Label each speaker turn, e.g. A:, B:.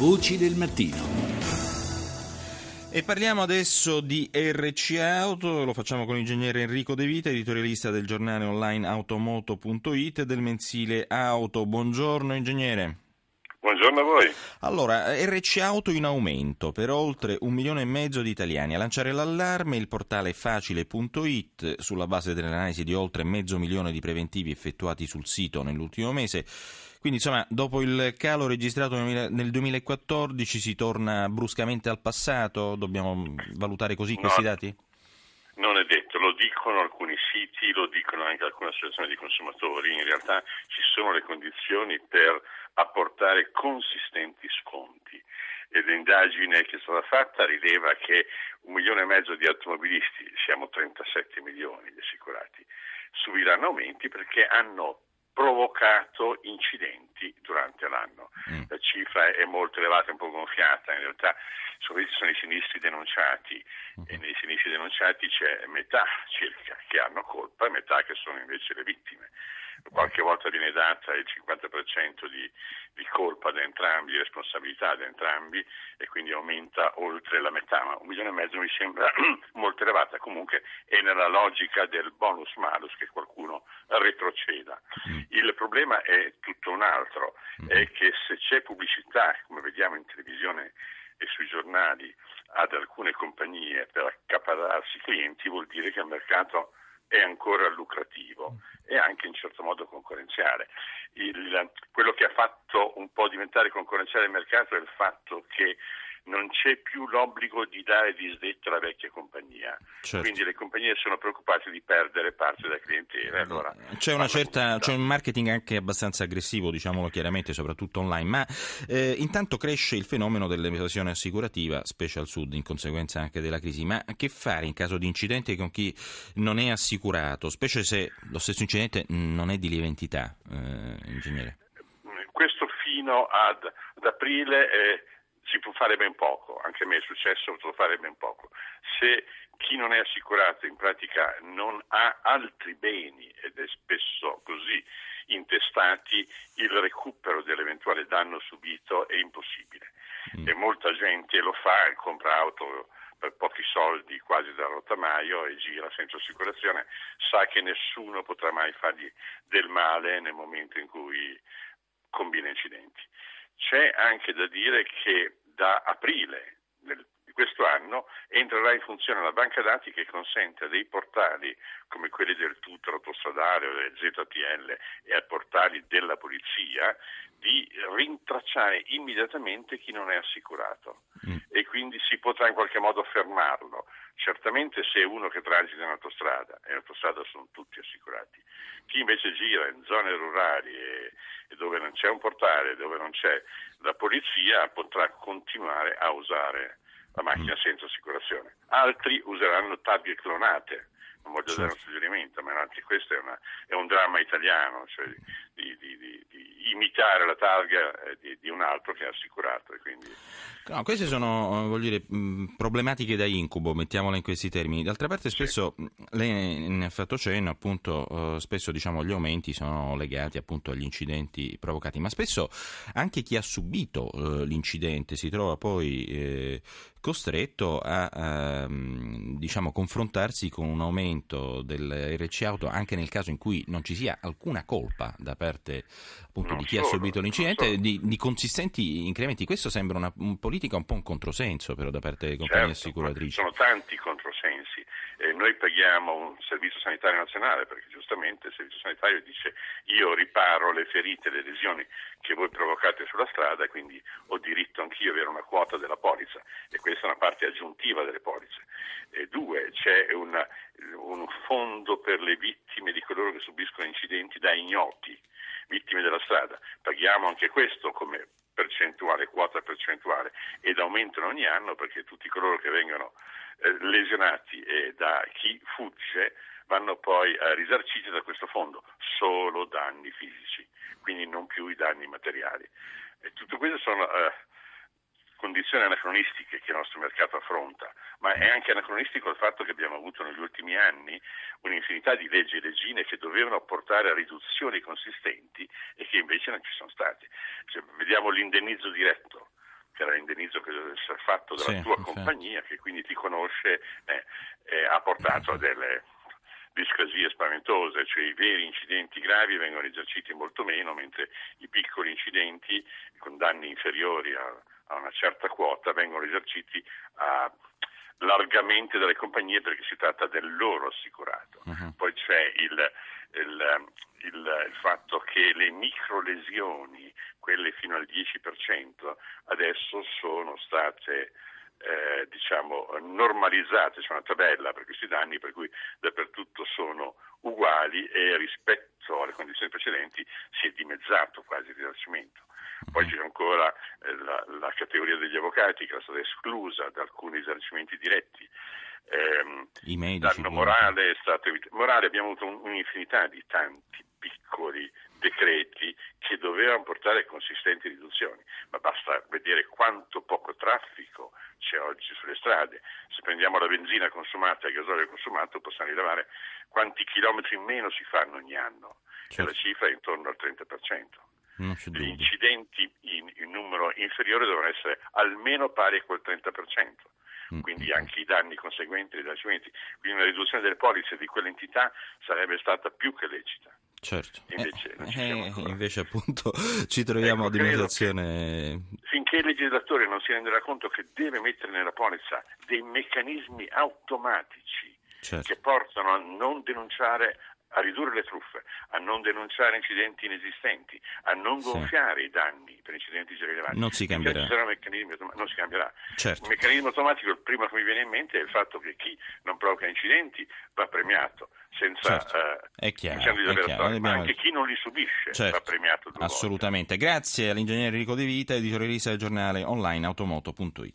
A: Voci del mattino.
B: E parliamo adesso di RC Auto, lo facciamo con l'ingegnere Enrico De Vita, editorialista del giornale online automoto.it e del mensile Auto. Buongiorno ingegnere.
C: Buongiorno a voi.
B: Allora, RC Auto in aumento per oltre un milione e mezzo di italiani. A lanciare l'allarme il portale facile.it sulla base dell'analisi di oltre mezzo milione di preventivi effettuati sul sito nell'ultimo mese. Quindi insomma, dopo il calo registrato nel 2014 si torna bruscamente al passato? Dobbiamo valutare così
C: no,
B: questi dati?
C: Non è detto, lo dicono alcuni siti, lo dicono anche alcune associazioni di consumatori. In realtà ci sono le condizioni per apportare consistenti sconti e l'indagine che è stata fatta rileva che un milione e mezzo di automobilisti, siamo 37 milioni di assicurati, subiranno aumenti perché hanno provocato incidenti durante l'anno. Mm. La cifra è molto elevata, un po' gonfiata, in realtà sono i sinistri denunciati mm. e nei sinistri denunciati c'è metà circa che hanno colpa e metà che sono invece le vittime qualche volta viene data il 50% di, di, colpa da entrambi, di responsabilità da entrambi e quindi aumenta oltre la metà, ma un milione e mezzo mi sembra molto elevata, comunque è nella logica del bonus malus che qualcuno retroceda. Mm. Il problema è tutto un altro, mm. è che se c'è pubblicità, come vediamo in televisione e sui giornali, ad alcune compagnie per accaparrarsi clienti, vuol dire che il mercato è ancora lucrativo e anche in certo modo concorrenziale. Il, quello che ha fatto un po' diventare concorrenziale il mercato è il fatto che non c'è più l'obbligo di dare disdetta alla vecchia compagnia. Certo. Quindi le compagnie sono preoccupate di perdere parte della clientela. Eh, allora,
B: c'è, certa, c'è, un marketing anche abbastanza aggressivo, diciamolo chiaramente, soprattutto online, ma eh, intanto cresce il fenomeno dell'evasione assicurativa, specie al sud, in conseguenza anche della crisi. Ma che fare in caso di incidente con chi non è assicurato, specie se lo stesso incidente non è di lieve entità, eh, ingegnere?
C: Questo fino ad, ad aprile è si può fare ben poco, anche a me è successo, potuto fare ben poco. Se chi non è assicurato in pratica non ha altri beni, ed è spesso così, intestati, il recupero dell'eventuale danno subito è impossibile. Mm. E molta gente lo fa, compra auto per pochi soldi quasi da rottamaio e gira senza assicurazione, sa che nessuno potrà mai fargli del male nel momento in cui combina incidenti. C'è anche da dire che da aprile del, di questo anno entrerà in funzione la banca dati che consente a dei portali come quelli del Tutor autostradale o del ZTL e a portali della polizia di rintracciare immediatamente chi non è assicurato mm. e quindi si potrà in qualche modo fermarlo. Certamente se è uno che transita in autostrada, e in autostrada sono tutti assicurati. Chi invece gira in zone rurali e, e dove non c'è un portale, dove non c'è la polizia, potrà continuare a usare la macchina mm. senza assicurazione. Altri useranno targhe clonate non voglio certo. dare un suggerimento, ma anche questo è, una, è un dramma italiano, cioè di, di, di, di imitare la targa eh, di, un altro che è assicurato. Quindi...
B: No, queste sono eh, dire, problematiche da incubo, mettiamola in questi termini. D'altra parte spesso, sì. lei ne ha fatto cenno, appunto, eh, spesso diciamo, gli aumenti sono legati appunto agli incidenti provocati, ma spesso anche chi ha subito eh, l'incidente si trova poi eh, costretto a, a diciamo, confrontarsi con un aumento del RC auto anche nel caso in cui non ci sia alcuna colpa da parte appunto, di chi solo, ha subito l'incidente di, di, consistenti incrementi. Questo sembra una un politica un po' un controsenso però da parte delle compagnie
C: certo,
B: assicuratrici.
C: Sono tanti controsensi. Eh, noi paghiamo un servizio sanitario nazionale perché giustamente il servizio sanitario dice io riparo le ferite, le lesioni che voi provocate sulla strada e quindi ho diritto anch'io ad avere una quota della polizza e questa è una parte aggiuntiva delle polizze. E due, c'è una, un fondo per le vittime di coloro che subiscono incidenti da ignoti, vittime della strada. Paghiamo anche questo come percentuale, quota percentuale ed aumentano ogni anno perché tutti coloro che vengono eh, lesionati e da chi fugge vanno poi eh, risarciti da questo fondo, solo danni fisici, quindi non più i danni materiali. E tutto questo sono eh, condizioni anacronistiche che il nostro mercato affronta, ma è anche anacronistico il fatto che abbiamo avuto negli ultimi anni un'infinità di leggi e leggine che dovevano portare a riduzioni consistenti e che invece non ci sono state. Cioè, vediamo l'indennizzo diretto ammettere all'indennizzo che deve essere fatto dalla
B: Sì,
C: tua
B: infatti.
C: compagnia, che quindi ti conosce, eh, eh, ha portato a delle discrasie spaventose, cioè i veri incidenti gravi vengono eserciti molto meno, mentre i piccoli incidenti con danni inferiori a, a una certa quota vengono eserciti a- largamente dalle compagnie perché si tratta del loro assicurato.
B: Mhm.
C: Poi c'è il, il- il- il fatto che le microlesioni, quelle fino al 10%, adesso sono state eh, diciamo, normalizzate, c'è una tabella per questi danni per cui dappertutto sono uguali e rispetto alle condizioni precedenti si è dimezzato quasi il risarcimento. Poi c'è ancora eh, la, la categoria degli avvocati che è stata esclusa da alcuni risarcimenti diretti.
B: I medici.
C: danno morale è stato evitato. Morale abbiamo avuto un- un'infinità di tanti piccoli decreti che dovevano portare consistenti riduzioni, ma basta vedere quanto poco traffico c'è oggi sulle strade. Se prendiamo la benzina consumata e il gasolio consumato possiamo rilevare quanti chilometri in meno si fanno ogni anno, e
B: Certo.
C: la cifra è intorno al 30%.
B: Non c'è
C: Gli incidenti in, in numero inferiore devono essere almeno pari a quel 30%.
B: Mm,
C: Quindi anche i danni conseguenti ai risarcimenti. Quindi una riduzione delle polizze di quell'entità sarebbe stata più che lecita.
B: Certo.
C: Invece
B: Eh, eh, invece appunto ci troviamo
C: Ecco,
B: a dimostrazione
C: Finché il legislatore non si renderà conto che deve mettere nella polizza dei meccanismi automatici
B: certo.
C: che portano a non denunciare, a ridurre le truffe, a non denunciare incidenti inesistenti, a non
B: Sì.
C: gonfiare i danni per incidenti già rilevanti.
B: Non si cambierà.
C: non si cambierà.
B: Certo.
C: Il meccanismo automatico, il primo che mi viene in mente è il fatto che chi non provoca incidenti va premiato senza
B: Certo.
C: eh,
B: È chiaro,
C: incendi
B: è chiaro.
C: ma
B: Abbiamo-
C: anche chi non li subisce
B: Certo,
C: va premiato due volte.
B: assolutamente. Grazie all'ingegnere Enrico De Vita, editorialista del giornale online automoto.it.